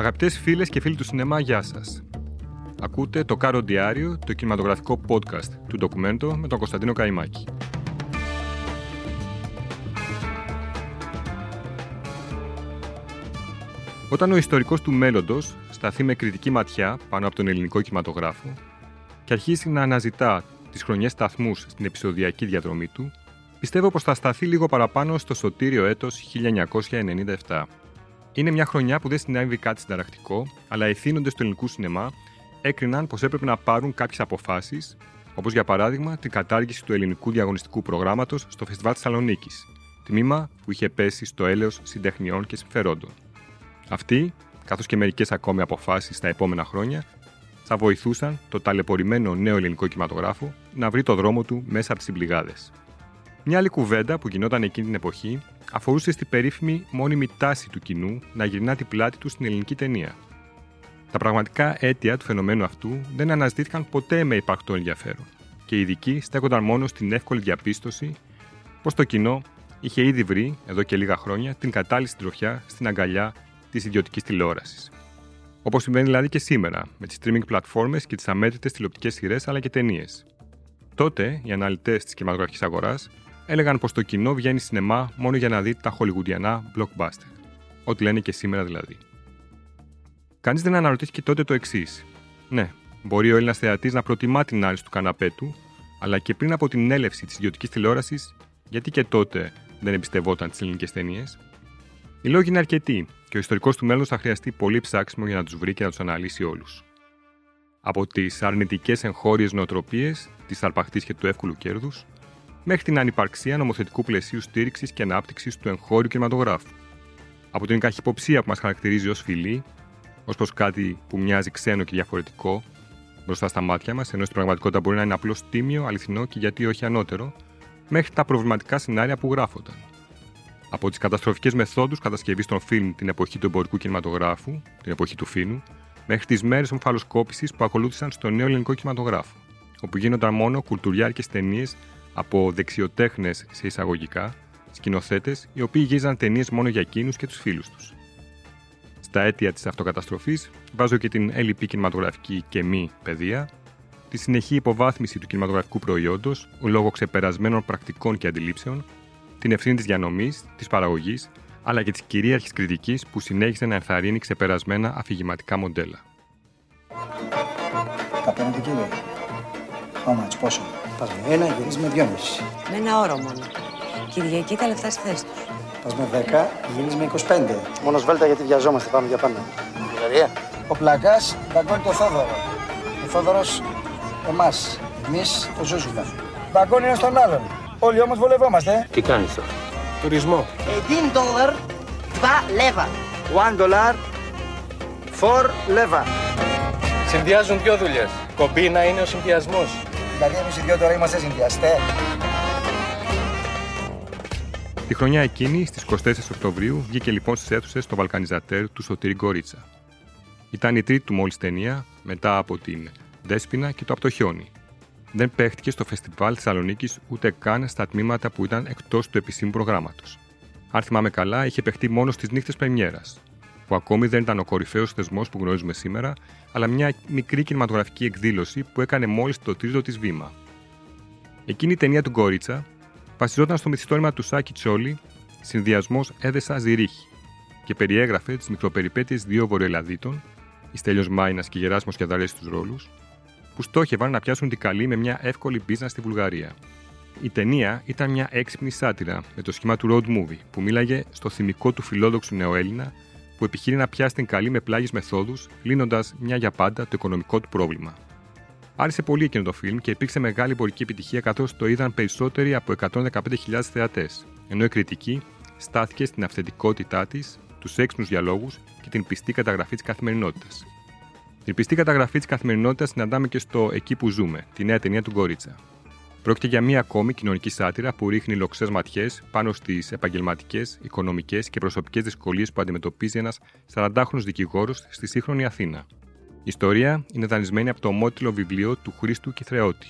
Αγαπητές φίλες και φίλοι του σινεμά, γεια σας. Ακούτε το Κάρο Διάριο, το κινηματογραφικό podcast του ντοκουμέντο με τον Κωνσταντίνο Καϊμάκη. Όταν ο ιστορικός του μέλλοντος σταθεί με κριτική ματιά πάνω από τον ελληνικό κινηματογράφο και αρχίσει να αναζητά τις χρονιές σταθμούς στην επεισοδιακή διαδρομή του, πιστεύω πως θα σταθεί λίγο παραπάνω στο σωτήριο έτος 1997. Είναι μια χρονιά που δεν συνέβη κάτι συνταρακτικό, αλλά οι θύνοντε του ελληνικού σινεμά έκριναν πως έπρεπε να πάρουν κάποιες αποφάσεις, όπως για παράδειγμα την κατάργηση του ελληνικού διαγωνιστικού προγράμματος στο Φεστιβάλ Θεσσαλονίκης, τμήμα που είχε πέσει στο έλεος συντεχνιών και συμφερόντων. Αυτοί, καθώς και μερικές ακόμη αποφάσεις στα επόμενα χρόνια, θα βοηθούσαν το ταλαιπωρημένο νέο ελληνικό κινηματογράφο να βρει το δρόμο του μέσα από τις πληγάδε. Μια άλλη κουβέντα που γινόταν εκείνη την εποχή αφορούσε στην περίφημη μόνιμη τάση του κοινού να γυρνά την πλάτη του στην ελληνική ταινία. Τα πραγματικά αίτια του φαινομένου αυτού δεν αναζητήθηκαν ποτέ με υπαρκτό ενδιαφέρον και οι ειδικοί στέκονταν μόνο στην εύκολη διαπίστωση πως το κοινό είχε ήδη βρει, εδώ και λίγα χρόνια, την κατάλληλη συντροφιά στην αγκαλιά της ιδιωτικής τηλεόρασης. Όπως συμβαίνει δηλαδή και σήμερα, με τις streaming πλατφόρμες και τις αμέτρητες τηλεοπτικές σειρές αλλά και ταινίες. Τότε, οι αναλυτές της κινηματογραφικής αγοράς έλεγαν πως το κοινό βγαίνει σινεμά μόνο για να δει τα χολιγουντιανά blockbuster. Ό,τι λένε και σήμερα δηλαδή. Κανείς δεν αναρωτήθηκε τότε το εξής. Ναι, μπορεί ο Έλληνας θεατής να προτιμά την άρση του καναπέ του, αλλά και πριν από την έλευση της ιδιωτικής τηλεόρασης, γιατί και τότε δεν εμπιστευόταν τις ελληνικές ταινίες; Οι λόγοι είναι αρκετοί και ο ιστορικός του μέλλον θα χρειαστεί πολύ ψάξιμο για να τους βρει και να τους αναλύσει όλους. Από τις αρνητικές εγχώριες νοοτροπίες, τη αρπαχτής και του εύκολου κέρδους, μέχρι την ανυπαρξία νομοθετικού πλαισίου στήριξης και ανάπτυξης του εγχώριου κινηματογράφου. Από την καχυποψία που μας χαρακτηρίζει ως φιλή, ως προς κάτι που μοιάζει ξένο και διαφορετικό μπροστά στα μάτια μας, ενώ στην πραγματικότητα μπορεί να είναι απλώς τίμιο, αληθινό και γιατί όχι ανώτερο, μέχρι τα προβληματικά σενάρια που γράφονταν. Από τις καταστροφικές μεθόδους κατασκευής των φιλμ την εποχή του εμπορικού κινηματογράφου, την εποχή του φίνου, μέχρι τις μέρες ομφαλοσκόπησης που ακολούθησαν στο νέο ελληνικό κινηματογράφο, όπου γίνονταν μόνο κουλτουριάρικες ταινίες από δεξιοτέχνες σε εισαγωγικά, σκηνοθέτες, οι οποίοι γύζαν ταινίες μόνο για εκείνους και τους φίλους τους. Στα αίτια της αυτοκαταστροφής βάζω και την έλλειπη κινηματογραφική και μη παιδεία, τη συνεχή υποβάθμιση του κινηματογραφικού προϊόντος λόγω ξεπερασμένων πρακτικών και αντιλήψεων, την ευθύνη της διανομής, της παραγωγής, αλλά και της κυρίαρχης κριτικής που συνέχισε να ενθαρρύνει ξεπερασμένα αφηγηματικά μοντέλα. Απέναντι κύριε. How πόσο; Πας με ένα, γυρίζει με δυόμιση. Με ένα όρο μόνο. Κυριακή τα λεφτά στη θέση του. Πας με δέκα, γυρίζει με 25. Μόνος σβέλτα γιατί βιαζόμαστε, πάμε για πάντα. Βουλγαρία. Ο Πλακάς δαγκώνει το Θόδωρο. Ο Θόδωρος εμάς. Εμείς το Ζούζουλα. Δαγκώνει ένα τον άλλον. Όλοι όμως βολευόμαστε. Τι κάνεις τώρα; Τουρισμό. 18 δολάρ, 2 λέβα. 1 dollar, 4 λέβα. Συνδυάζουν δύο δουλειές. Κομπίνα είναι ο συνδυασμός. Δηλαδή εμείς οι δυο τώρα είμαστε συνδυαστές. Τη χρονιά εκείνη, στις 24 Οκτωβρίου, βγήκε λοιπόν στις αίθουσες το Βαλκανιζατέρ του Σωτήρη Γκορίτσα. Ήταν η τρίτη του μόλις ταινία, μετά από την Δέσπινα και το Από το χιόνι. Δεν παίχτηκε στο φεστιβάλ Θεσσαλονίκης ούτε καν στα τμήματα που ήταν εκτός του επισήμου προγράμματος. Αν θυμάμαι καλά, είχε παιχτεί μόνο στις νύχτες Πρεμιέρας, που ακόμη δεν ήταν ο κορυφαίος θεσμός που γνωρίζουμε σήμερα, αλλά μια μικρή κινηματογραφική εκδήλωση που έκανε μόλις το τρίτο της βήμα. Εκείνη η ταινία του Γκόριτσα βασιζόταν στο μυθιστόρημα του Σάκη Τσόλη, συνδυασμός Έδεσα Ζηρίχη, και περιέγραφε τις μικροπεριπέτειες δύο βορειοελαδίτων, η Στέλιο Μάινας και Γεράσμος Κιαδαρέ στου ρόλους, που στόχευαν να πιάσουν την καλή με μια εύκολη μπίζνα στη Βουλγαρία. Η ταινία ήταν μια έξυπνη σάτυρα με το σχήμα του road movie που μίλαγε στο θυμικό του φιλόδοξου νεοέλληνα που επιχείρει να πιάσει την καλή με πλάγιες μεθόδους, λύνοντας μια για πάντα το οικονομικό του πρόβλημα. Άρεσε πολύ εκείνο το φιλμ και υπήρξε μεγάλη εμπορική επιτυχία καθώς το είδαν περισσότεροι από 115.000 θεατές, ενώ η κριτική στάθηκε στην αυθεντικότητά της, τους έξυπνους διαλόγους και την πιστή καταγραφή της καθημερινότητας. Την πιστή καταγραφή της καθημερινότητας συναντάμε και στο Εκεί που ζούμε, τη νέα ταινία του Γκόριτσα. Πρόκειται για μία ακόμη κοινωνική σάτυρα που ρίχνει λοξές ματιές πάνω στις επαγγελματικές, οικονομικές και προσωπικές δυσκολίες που αντιμετωπίζει ένας 40χρονο δικηγόρος στη σύγχρονη Αθήνα. Η ιστορία είναι δανεισμένη από το ομότιλο βιβλίο του Χρήστου Κιθρεώτη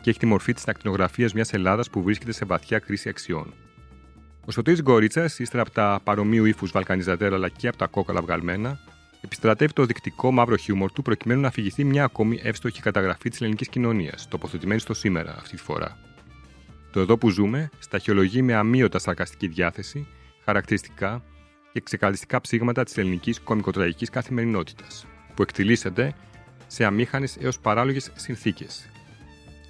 και έχει τη μορφή της ακτινογραφία μιας Ελλάδας που βρίσκεται σε βαθιά κρίση αξιών. Ο Σωτήρης Γκόριτσα, ύστερα από τα παρομοίου ύφους Βαλκανιζατέρα αλλά και από τα κόκαλα βγαλμένα, επιστρατεύει το δεικτικό μαύρο χιούμορ του προκειμένου να αφηγηθεί μια ακόμη εύστοχη καταγραφή της ελληνικής κοινωνίας, τοποθετημένη στο σήμερα αυτή τη φορά. Το εδώ που ζούμε σταχυολογεί με αμύωτα σαρκαστική διάθεση χαρακτηριστικά και ξεκαλιστικά ψήγματα της ελληνικής κομικοτραγική καθημερινότητας, που εκτιλήσεται σε αμήχανες έως παράλογες συνθήκες.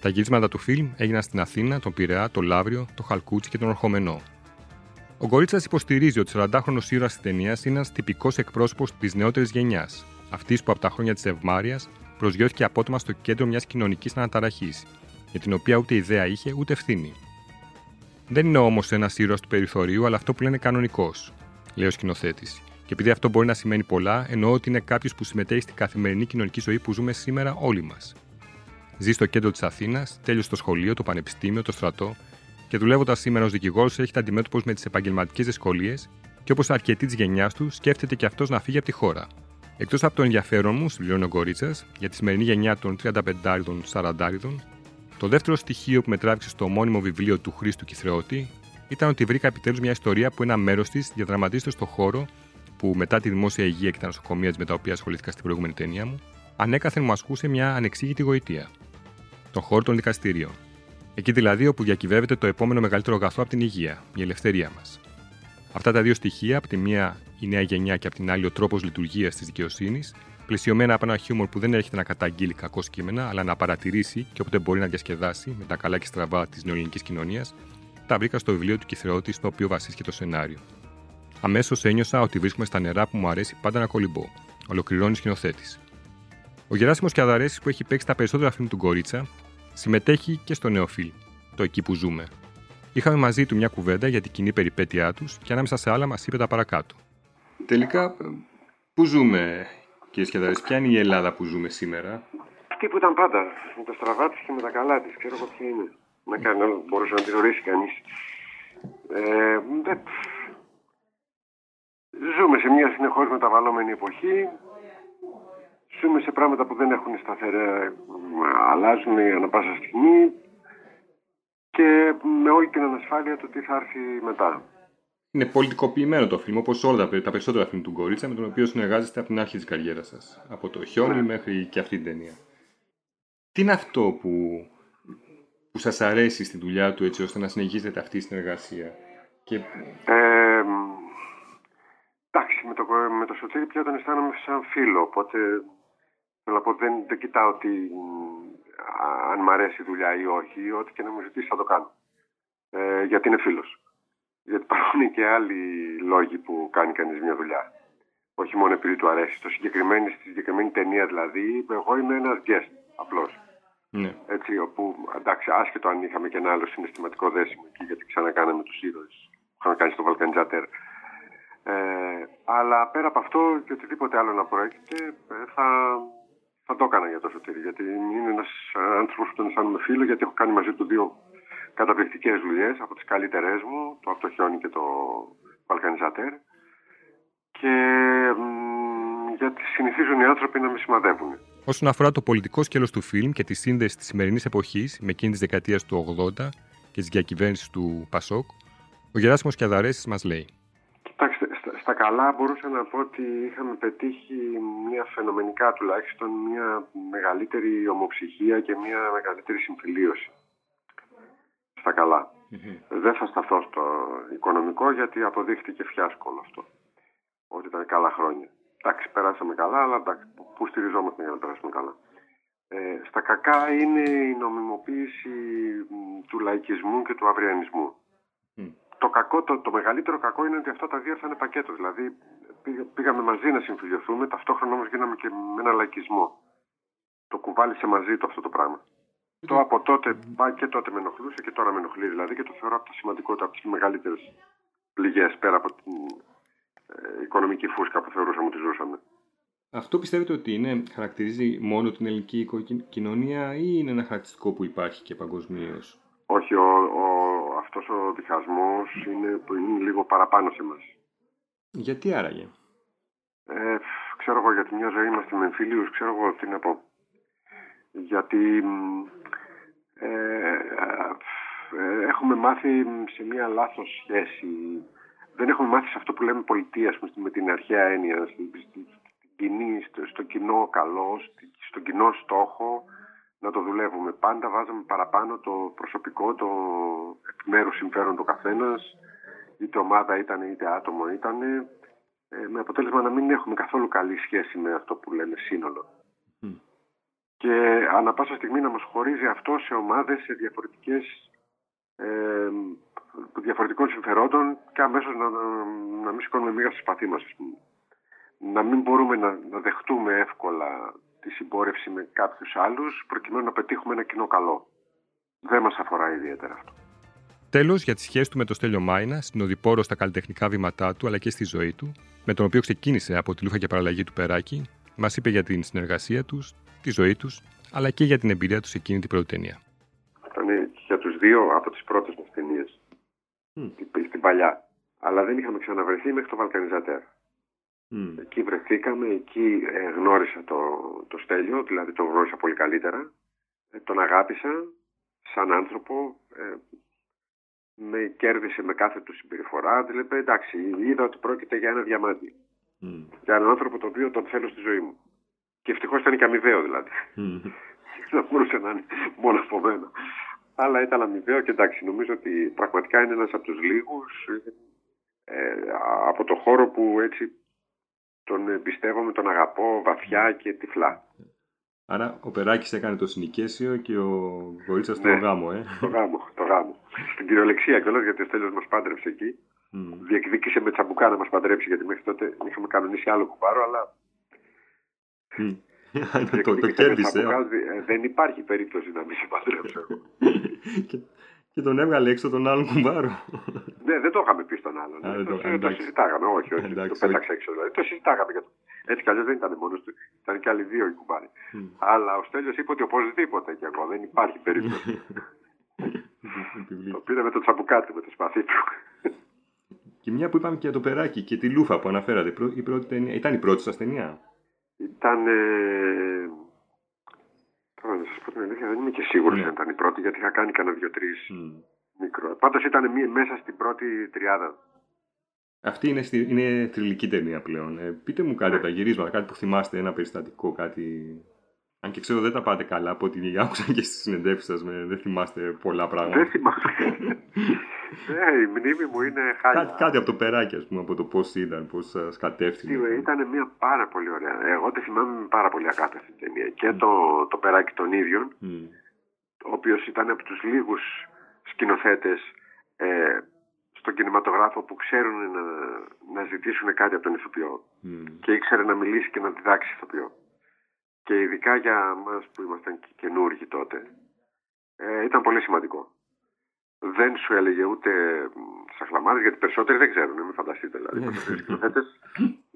Τα γυρίσματα του φιλμ έγιναν στην Αθήνα, τον Πειραιά, το Λαύριο, το Χαλκούτσι και τον Ορχομενό. Ο Γκορίτσα υποστηρίζει ότι ο 40χρονο ήρωας της ταινίας είναι ένας τυπικός εκπρόσωπος της νεότερης γενιάς, αυτής που από τα χρόνια της ευμάρεια προσγειώθηκε απότομα στο κέντρο μιας κοινωνικής αναταραχής, για την οποία ούτε ιδέα είχε ούτε ευθύνη. Δεν είναι όμως ένας ήρωας του περιθωρίου, αλλά αυτό που λένε κανονικός, λέει ο σκηνοθέτης. Και επειδή αυτό μπορεί να σημαίνει πολλά, εννοώ ότι είναι κάποιος που συμμετέχει στην καθημερινή κοινωνική ζωή που ζούμε σήμερα όλοι μας. Ζει στο κέντρο της Αθήνας, τέλειωσε το σχολείο, το πανεπιστήμιο, το στρατό και δουλεύοντας σήμερα ως δικηγόρος έρχεται αντιμέτωπος με τις επαγγελματικές δυσκολίες και όπως αρκετοί της γενιάς του, σκέφτεται και αυτός να φύγει από τη χώρα. Εκτός από το ενδιαφέρον μου, συμπληρώνει ο Γκορίτσα, για τη σημερινή γενιά των 35-40, το δεύτερο στοιχείο που με τράβηξε στο μόνιμο βιβλίο του Χρήστου Κιθρεώτη ήταν ότι βρήκα επιτέλους μια ιστορία που ένα μέρος της διαδραματίζεται στο χώρο που μετά τη δημόσια υγεία και τα νοσοκομεία με τα οποία ασχολήθηκα στην προηγούμενη ταινία μου, ανέκαθεν μου ασκούσε μια ανεξήγητη γοητεία. Τον χώρο των δικαστηρίων. Εκεί δηλαδή όπου διακυβεύεται το επόμενο μεγαλύτερο αγαθό από την υγεία, η ελευθερία μας. Αυτά τα δύο στοιχεία, από τη μία η νέα γενιά και από την άλλη ο τρόπος λειτουργίας της δικαιοσύνης, πλαισιωμένα από ένα χιούμορ που δεν έρχεται να καταγγείλει κακό κείμενα, αλλά να παρατηρήσει και όποτε μπορεί να διασκεδάσει με τα καλά και στραβά της νεοελληνικής κοινωνίας, τα βρήκα στο βιβλίο του Κιθρεώτη, στο οποίο βασίστηκε το σενάριο. Αμέσως ένιωσα ότι βρίσκομαι στα νερά που μου αρέσει πάντα να κολυμπώ, ολοκληρώνει σκηνοθέτης. Ο Γεράσιμος Κιαδαρέση που έχει παίξει τα περισσότερα φιλμ του Γκορίτσα, συμμετέχει και στο νέο φιλμ, το Εκεί που ζούμε. Είχαμε μαζί του μια κουβέντα για την κοινή περιπέτειά τους και ανάμεσα σε άλλα μας είπε τα παρακάτω. Τελικά, πού ζούμε, κύριε Σκεδαρή, ποια είναι η Ελλάδα που ζούμε σήμερα; Αυτή που ήταν πάντα, με τα στραβά τη και με τα καλά τη. Ξέρω εγώ ποια είναι. Να κάνει, μπορούσε να την ορίσει κανείς. Ε, ζούμε σε μια συνεχώς μεταβαλλόμενη εποχή. Ζούμε σε πράγματα που δεν έχουν σταθερά, αλλάζουν ανα πάσα στιγμή και με όλη την ανασφάλεια το τι θα έρθει μετά. Είναι πολιτικοποιημένο το φιλμ, όπως όλα τα, περισσότερα φιλμ του Γκορίτσα, με τον οποίο συνεργάζεστε από την αρχή της καριέρας σας. Από το χιόνι ναι. μέχρι και αυτή την ταινία. Τι είναι αυτό που, που σας αρέσει στη δουλειά του, έτσι ώστε να συνεχίζετε αυτή τη συνεργασία; Και... Ε, εντάξει, με το, με το Σωτήρι πια τον αισθάνομαι σαν φίλο, οπότε θέλω να πω δεν, δεν κοιτάω τι, αν μ' αρέσει η δουλειά ή όχι, ό,τι και να μου ζητήσει θα το κάνω. Ε, γιατί είναι φίλος. Γιατί υπάρχουν και άλλοι λόγοι που κάνει κανείς μια δουλειά. Όχι μόνο επειδή του αρέσει. Στο συγκεκριμένη, στη συγκεκριμένη ταινία δηλαδή, εγώ είμαι ένας guest απλώς. Ναι. Έτσι, όπου εντάξει, άσχετο αν είχαμε και ένα άλλο συναισθηματικό δέσιμο εκεί, γιατί ξανακάναμε τους ήρωες που είχαμε κάνει στο Βαλκαντζάτερ. Ε, αλλά πέρα από αυτό και οτιδήποτε άλλο να προέρχεται, ε, θα, θα το έκανα για το Σωτήρι. Γιατί είναι ένας άνθρωπος που τον αισθάνομαι φίλο, γιατί έχω κάνει μαζί του δύο καταπληκτικές δουλειές από τις καλύτερές μου, το από το χιόνι και το Βαλκανιζατέρ και γιατί συνηθίζουν οι άνθρωποι να με σημαδεύουν. Όσον αφορά το πολιτικό σκέλος του φιλμ και τη σύνδεση της σημερινής εποχής με εκείνη της δεκαετίας του 80 και της διακυβέρνησης του Πασόκ, ο Γεράσιμος Κιαδαρέσης μας λέει. Κοιτάξτε, στα, στα καλά μπορούσα να πω ότι είχαμε πετύχει μια φαινομενικά τουλάχιστον μια μεγαλύτερη ομοψυχία και μια μεγαλύτερη συμφιλίωση στα καλα Δεν θα σταθώ στο οικονομικό γιατί αποδείχτηκε φιάσκο όλο αυτό. Ότι ήταν καλά χρόνια. Εντάξει, περάσαμε καλά, αλλά εντάξει, πού στηριζόμαστε για να περάσουμε καλά. Ε, στα κακά είναι η νομιμοποίηση του λαϊκισμού και του αυριανισμού. Το, κακό, το, το μεγαλύτερο κακό είναι ότι αυτά τα δύο θα είναι πακέτο. Δηλαδή πήγαμε μαζί να συμφιλειωθούμε, ταυτόχρονα όμως γίναμε και με ένα λαϊκισμό. Το κουβάλισε μαζί του αυτό το πράγμα. Το από τότε, και τότε με ενοχλούσε και τώρα με ενοχλεί δηλαδή και το θεωρώ από τα σημαντικότερα, από τις μεγαλύτερες πληγές πέρα από την ε, οικονομική φούσκα που θεωρούσαμε ότι ζούσαμε. Αυτό πιστεύετε ότι είναι, χαρακτηρίζει μόνο την ελληνική κοινωνία ή είναι ένα χαρακτηριστικό που υπάρχει και παγκοσμίως; Όχι, ο, ο, αυτός ο διχασμός είναι, είναι λίγο παραπάνω σε εμάς. Γιατί άραγε; Ε, ξέρω εγώ, γιατί μια ζωή είμαστε με εμφύλιους, ξέρω εγώ τι να πω γιατί ε, ε, έχουμε μάθει σε μια λάθος σχέση. Δεν έχουμε μάθει σε αυτό που λέμε πολιτεία, με την αρχαία έννοια, στην, κοινή, στο, στο κοινό καλό, στον κοινό στόχο, να το δουλεύουμε. Πάντα βάζαμε παραπάνω το προσωπικό, το επιμέρους συμφέρον του καθένας, είτε ομάδα ήταν είτε άτομο ήταν, ε, με αποτέλεσμα να μην έχουμε καθόλου καλή σχέση με αυτό που λένε σύνολο. Και ανά πάσα στιγμή να μας χωρίζει αυτό σε ομάδες, σε διαφορετικές ε, διαφορετικών συμφερόντων και αμέσως να, να, να μην σηκώνουμε μίγα στη σπαθή μας. Να μην μπορούμε να, να δεχτούμε εύκολα τη συμπόρευση με κάποιους άλλους προκειμένου να πετύχουμε ένα κοινό καλό. Δεν μας αφορά ιδιαίτερα αυτό. Τέλος, για τη σχέση του με το Στέλιο Μάινα, συνοδοιπόρο στα καλλιτεχνικά βήματά του αλλά και στη ζωή του, με τον οποίο ξεκίνησε από τη λούφα και παραλλαγή του Περάκη, μας είπε για την συνεργασία τους, τη ζωή τους, αλλά και για την εμπειρία τους σε εκείνη την πρώτη ταινία. Ήταν για τους δύο από τις πρώτες μας ταινίες. Mm. Στην παλιά. Αλλά δεν είχαμε ξαναβρεθεί μέχρι το Βαλκανιζατέρ. Mm. Εκεί βρεθήκαμε, εκεί ε, γνώρισα το, το Στέλιο, δηλαδή τον γνώρισα πολύ καλύτερα. Ε, τον αγάπησα σαν άνθρωπο, ε, με κέρδισε με κάθε του συμπεριφορά. Δηλαδή, εντάξει, είδα ότι πρόκειται για ένα διαμάντι. Mm. Για έναν άνθρωπο τον οποίο τον θέλω στη ζωή μου. Και ευτυχώς ήταν και αμοιβαίο δηλαδή. Mm. Δεν μπορούσε να είναι μόνο από μένα. Αλλά ήταν αμοιβαίο και εντάξει, νομίζω ότι πραγματικά είναι ένας από τους λίγους ε, από το χώρο που έτσι τον εμπιστεύομαι, τον αγαπώ βαθιά και τυφλά. Άρα ο Περάκης έκανε το συνοικέσιο και ο Γορίτσα ναι, το γάμο, ε. Το γάμο, το γάμο. Στην κυριολεξία κιόλας γιατί ο Στέλιος μας πάντρεψε εκεί. Mm. Διεκδίκησε με τσαμπουκά να μας παντρέψει γιατί μέχρι τότε είχαμε κανονίσει άλλο κουμπάρο, αλλά. Mm. το, το κέρδισε. Ε. Δεν υπάρχει περίπτωση να μην σε παντρέψω. Και τον έβγαλε έξω τον άλλον κουμπάρο. Ναι, δεν το είχαμε πει στον άλλον. Α, το, το, το συζητάγαμε, όχι, όχι. το πέταξε έξω. Δηλαδή. Το συζητάγαμε. Έτσι κι αλλιώς δεν ήταν μόνος του. Ήταν και άλλοι δύο οι κουμπάροι. Mm. Αλλά ο Στέλιος είπε ότι οπωσδήποτε και εγώ δεν υπάρχει περίπτωση. το πήρε με το τσαμπουκάτι, με το σπαθί του. και μια που είπαμε και για το περάκι και τη λούφα που αναφέρατε. Η πρώτη ταινία, ήταν η πρώτη σας ταινία; Ήταν. Ε, Τώρα να σας πω την αλήθεια, δεν είμαι και σίγουρος ναι. αν ήταν η πρώτη, γιατί είχα κάνει κανένα δύο-τρει mm. μικρό. Πάντως ήταν μέσα στην πρώτη τριάδα. Αυτή είναι, στη, είναι θρηλυκή ταινία πλέον. Ε, πείτε μου κάτι ναι. από τα γυρίσματα, κάτι που θυμάστε, ένα περιστατικό, κάτι αν και ξέρω δεν τα πάτε καλά από ό,τι άκουσα και στις συνεντεύξεις σας, δεν θυμάστε πολλά πράγματα. Δεν θυμάστε. ναι, η μνήμη μου είναι χάλια. Κάτι, κάτι από το περάκι, ας πούμε, από το πώς ήταν, πώς σας κατεύθυνε. Ήταν μια πάρα πολύ ωραία. Εγώ τη θυμάμαι με πάρα πολύ αγάπη αυτή την ταινία. Και το, το περάκι των ίδιων, mm. ο οποίος ήταν από τους λίγους σκηνοθέτες ε, στον κινηματογράφο που ξέρουν να, να ζητήσουν κάτι από τον ηθοποιό. Mm. Και ήξερε να μιλήσει και να διδάξει ηθοποιό και ειδικά για μας που ήμασταν καινούργοι τότε ε, ήταν πολύ σημαντικό. Δεν σου έλεγε ούτε σαχλαμάρε, γιατί περισσότεροι δεν ξέρουν, μην φανταστείτε δηλαδή.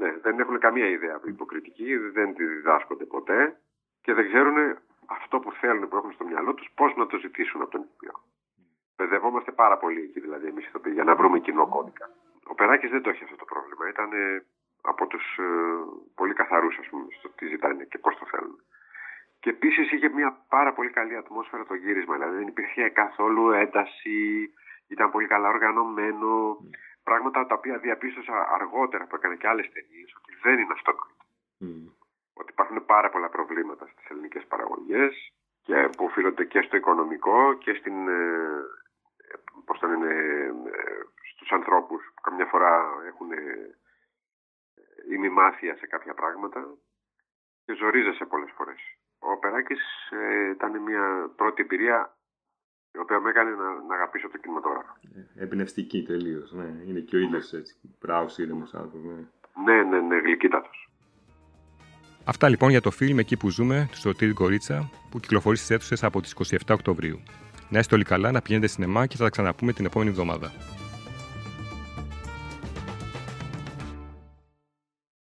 ναι, δεν έχουν καμία ιδέα από υποκριτική, δεν τη διδάσκονται ποτέ και δεν ξέρουν αυτό που θέλουν, που έχουν στο μυαλό τους, πώς να το ζητήσουν από τον ηθοποιό. Παιδευόμαστε πάρα πολύ εκεί δηλαδή εμείς για να βρούμε κοινό κώδικα. Ο Περάκης δεν το έχει αυτό το πρόβλημα. Ήταν από τους ε, πολύ καθαρούς ας πούμε στο τι ζητάνε και πώς το θέλουν. Και επίσης είχε μια πάρα πολύ καλή ατμόσφαιρα το γύρισμα, δηλαδή δεν υπήρχε καθόλου ένταση, ήταν πολύ καλά οργανωμένο, mm. πράγματα τα οποία διαπίστωσα αργότερα που έκανε και άλλες ταινίες ότι δεν είναι αυτονόητο. Mm. Ότι υπάρχουν πάρα πολλά προβλήματα στις ελληνικές παραγωγές και που οφείλονται και στο οικονομικό και στην, ε, πώς το λένε, ε, στους ανθρώπους που καμιά φορά έχουν ημιμάθεια σε κάποια πράγματα και ζορίζεσαι πολλές φορές. Ο Περάκης ε, ήταν μια πρώτη εμπειρία η οποία με έκανε να, να αγαπήσω το κινηματογράφο. Ε, εμπνευστική τελείως. Ναι. Είναι και ο ίδιος έτσι. Μπράβο, ήρεμος άνθρωπος. Ναι. ναι, ναι, ναι, γλυκύτατος. Αυτά λοιπόν για το φιλμ εκεί που ζούμε, του Σωτήρη Κορίτσα, που κυκλοφορεί στις αίθουσες από τις 27 Οκτωβρίου. Να είστε όλοι καλά, να πηγαίνετε σινεμά και θα τα ξαναπούμε την επόμενη εβδομάδα.